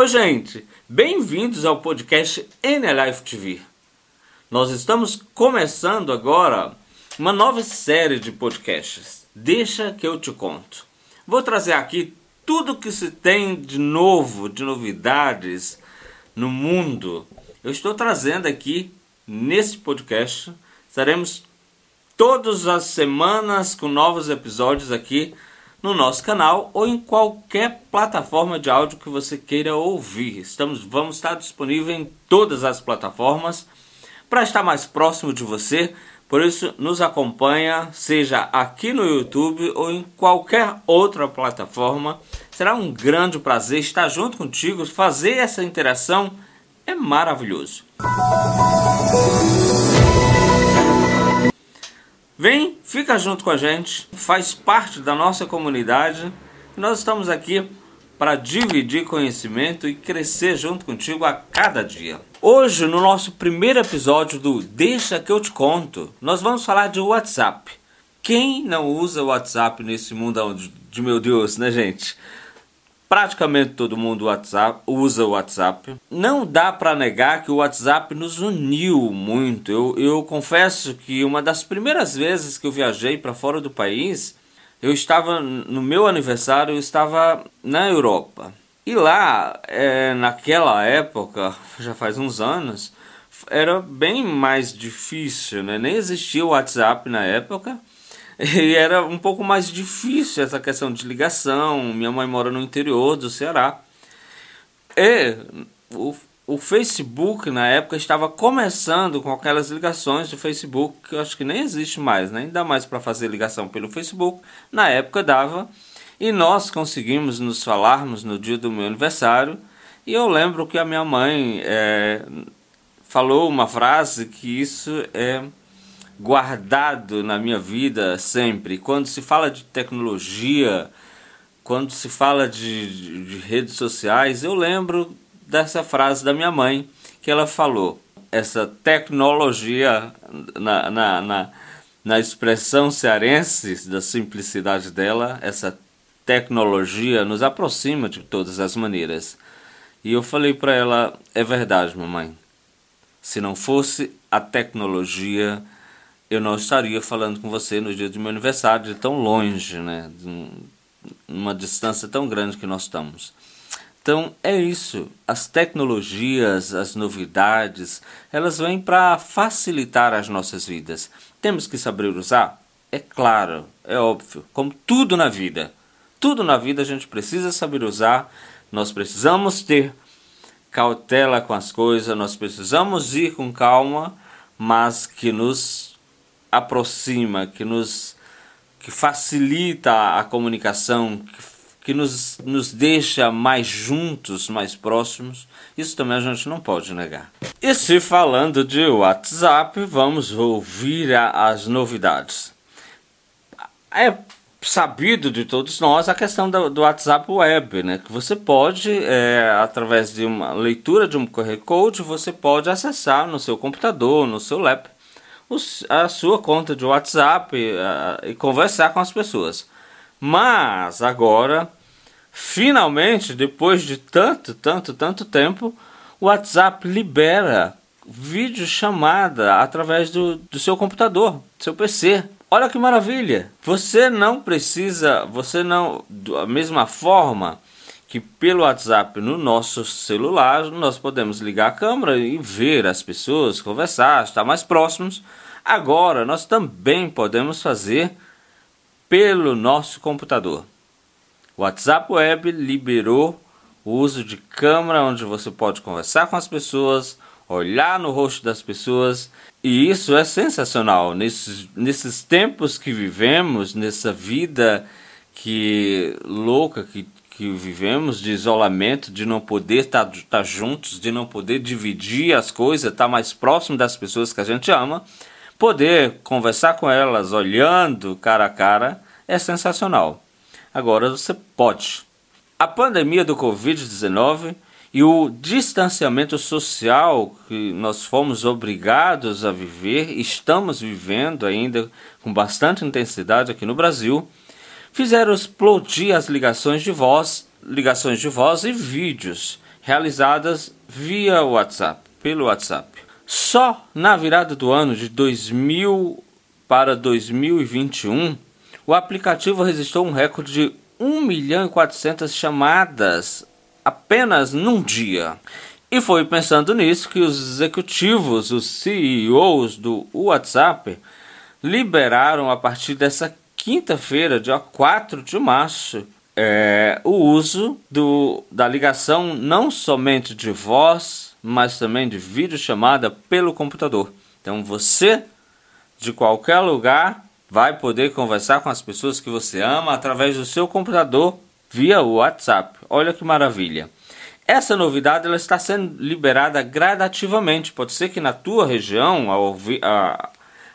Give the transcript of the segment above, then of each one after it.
Oi, gente, bem-vindos ao podcast NLife TV. Nós estamos começando agora uma nova série de podcasts. Deixa que eu te conto. Vou trazer aqui tudo que se tem de novo, de novidades no mundo. Eu estou trazendo aqui nesse podcast. Estaremos todas as semanas com novos episódios aqui no nosso canal ou em qualquer plataforma de áudio que você queira ouvir. Estamos, vamos estar disponível em todas as plataformas para estar mais próximo de você. Por isso, nos acompanha, seja aqui no YouTube ou em qualquer outra plataforma. Será um grande prazer estar junto contigo, fazer essa interação é maravilhoso. Vem, fica junto com a gente, faz parte da nossa comunidade. Nós estamos aqui para dividir conhecimento e crescer junto contigo a cada dia. Hoje, no nosso primeiro episódio do Deixa que eu te conto, nós vamos falar de WhatsApp. Quem não usa WhatsApp nesse mundo de meu Deus, né, gente? Praticamente todo mundo WhatsApp, usa o WhatsApp. Não dá para negar que o WhatsApp nos uniu muito. Eu, eu confesso que uma das primeiras vezes que eu viajei para fora do país, eu estava no meu aniversário, eu estava na Europa. E lá, é, naquela época, já faz uns anos, era bem mais difícil, né? Nem existia o WhatsApp na época. E era um pouco mais difícil essa questão de ligação. Minha mãe mora no interior do Ceará. E o, o Facebook na época estava começando com aquelas ligações do Facebook que eu acho que nem existe mais, né? ainda mais para fazer ligação pelo Facebook. Na época dava. E nós conseguimos nos falarmos no dia do meu aniversário. E eu lembro que a minha mãe é, falou uma frase que isso é guardado na minha vida sempre. Quando se fala de tecnologia, quando se fala de, de, de, redes sociais, eu lembro dessa frase da minha mãe que ela falou. Essa tecnologia, na, na, na, na expressão cearense da simplicidade dela, essa tecnologia nos aproxima de todas as maneiras. E eu falei para ela: é verdade, mamãe. Se não fosse a tecnologia, eu não estaria falando com você no dia do meu aniversário, de tão longe, né? Uma distância tão grande que nós estamos. Então é isso. As tecnologias, as novidades, elas vêm para facilitar as nossas vidas. Temos que saber usar? É claro, é óbvio. Como tudo na vida. Tudo na vida a gente precisa saber usar. Nós precisamos ter cautela com as coisas, nós precisamos ir com calma, mas que nos aproxima, que nos que facilita a comunicação, que, que nos, nos deixa mais juntos, mais próximos, isso também a gente não pode negar. E se falando de WhatsApp, vamos ouvir a, as novidades. É sabido de todos nós a questão do, do WhatsApp Web, né? Que você pode, é, através de uma leitura de um QR Code, você pode acessar no seu computador, no seu laptop, a sua conta de WhatsApp e conversar com as pessoas. Mas agora, finalmente, depois de tanto, tanto, tanto tempo, o WhatsApp libera vídeo chamada através do, do seu computador, do seu PC. Olha que maravilha! Você não precisa, você não, da mesma forma que pelo WhatsApp no nosso celular nós podemos ligar a câmera e ver as pessoas, conversar, estar mais próximos. Agora nós também podemos fazer pelo nosso computador. O WhatsApp Web liberou o uso de câmera onde você pode conversar com as pessoas, olhar no rosto das pessoas, e isso é sensacional nesses, nesses tempos que vivemos, nessa vida que louca que, que vivemos de isolamento, de não poder estar tá, tá juntos, de não poder dividir as coisas, estar tá mais próximo das pessoas que a gente ama, poder conversar com elas olhando cara a cara é sensacional. Agora você pode. A pandemia do Covid-19 e o distanciamento social que nós fomos obrigados a viver, estamos vivendo ainda com bastante intensidade aqui no Brasil, fizeram explodir as ligações de voz, ligações de voz e vídeos. realizadas via WhatsApp, pelo WhatsApp. Só na virada do ano de 2000 para 2021, o aplicativo registrou um recorde de 1 milhão e 400 chamadas apenas num dia. E foi pensando nisso que os executivos, os CEOs do WhatsApp, liberaram a partir dessa quinta-feira, dia 4 de março, é, o uso do, da ligação não somente de voz, mas também de videochamada pelo computador. Então você, de qualquer lugar, vai poder conversar com as pessoas que você ama através do seu computador via WhatsApp. Olha que maravilha. Essa novidade ela está sendo liberada gradativamente. Pode ser que na tua região, ao ouvir,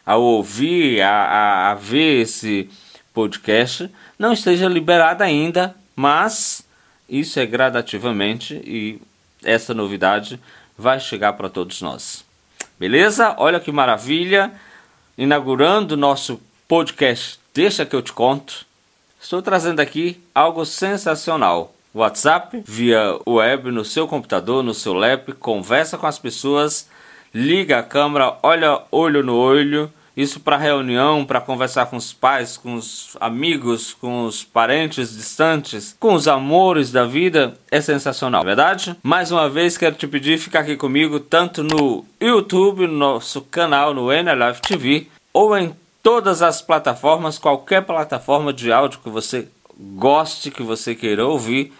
a, ouvir a, a, a ver esse podcast, não esteja liberada ainda, mas isso é gradativamente e essa novidade vai chegar para todos nós. Beleza? Olha que maravilha! Inaugurando nosso podcast Deixa que eu te conto. Estou trazendo aqui algo sensacional. WhatsApp via web no seu computador, no seu laptop, conversa com as pessoas, liga a câmera, olha olho no olho isso para reunião, para conversar com os pais, com os amigos, com os parentes distantes, com os amores da vida, é sensacional, é verdade? Mais uma vez quero te pedir ficar aqui comigo tanto no YouTube, no nosso canal no NLife TV, ou em todas as plataformas, qualquer plataforma de áudio que você goste, que você queira ouvir,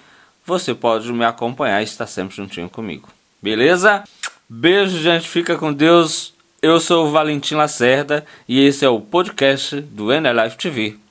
você pode me acompanhar e estar sempre juntinho comigo. Beleza? Beijo, gente. Fica com Deus. Eu sou o Valentim Lacerda e esse é o podcast do NLife TV.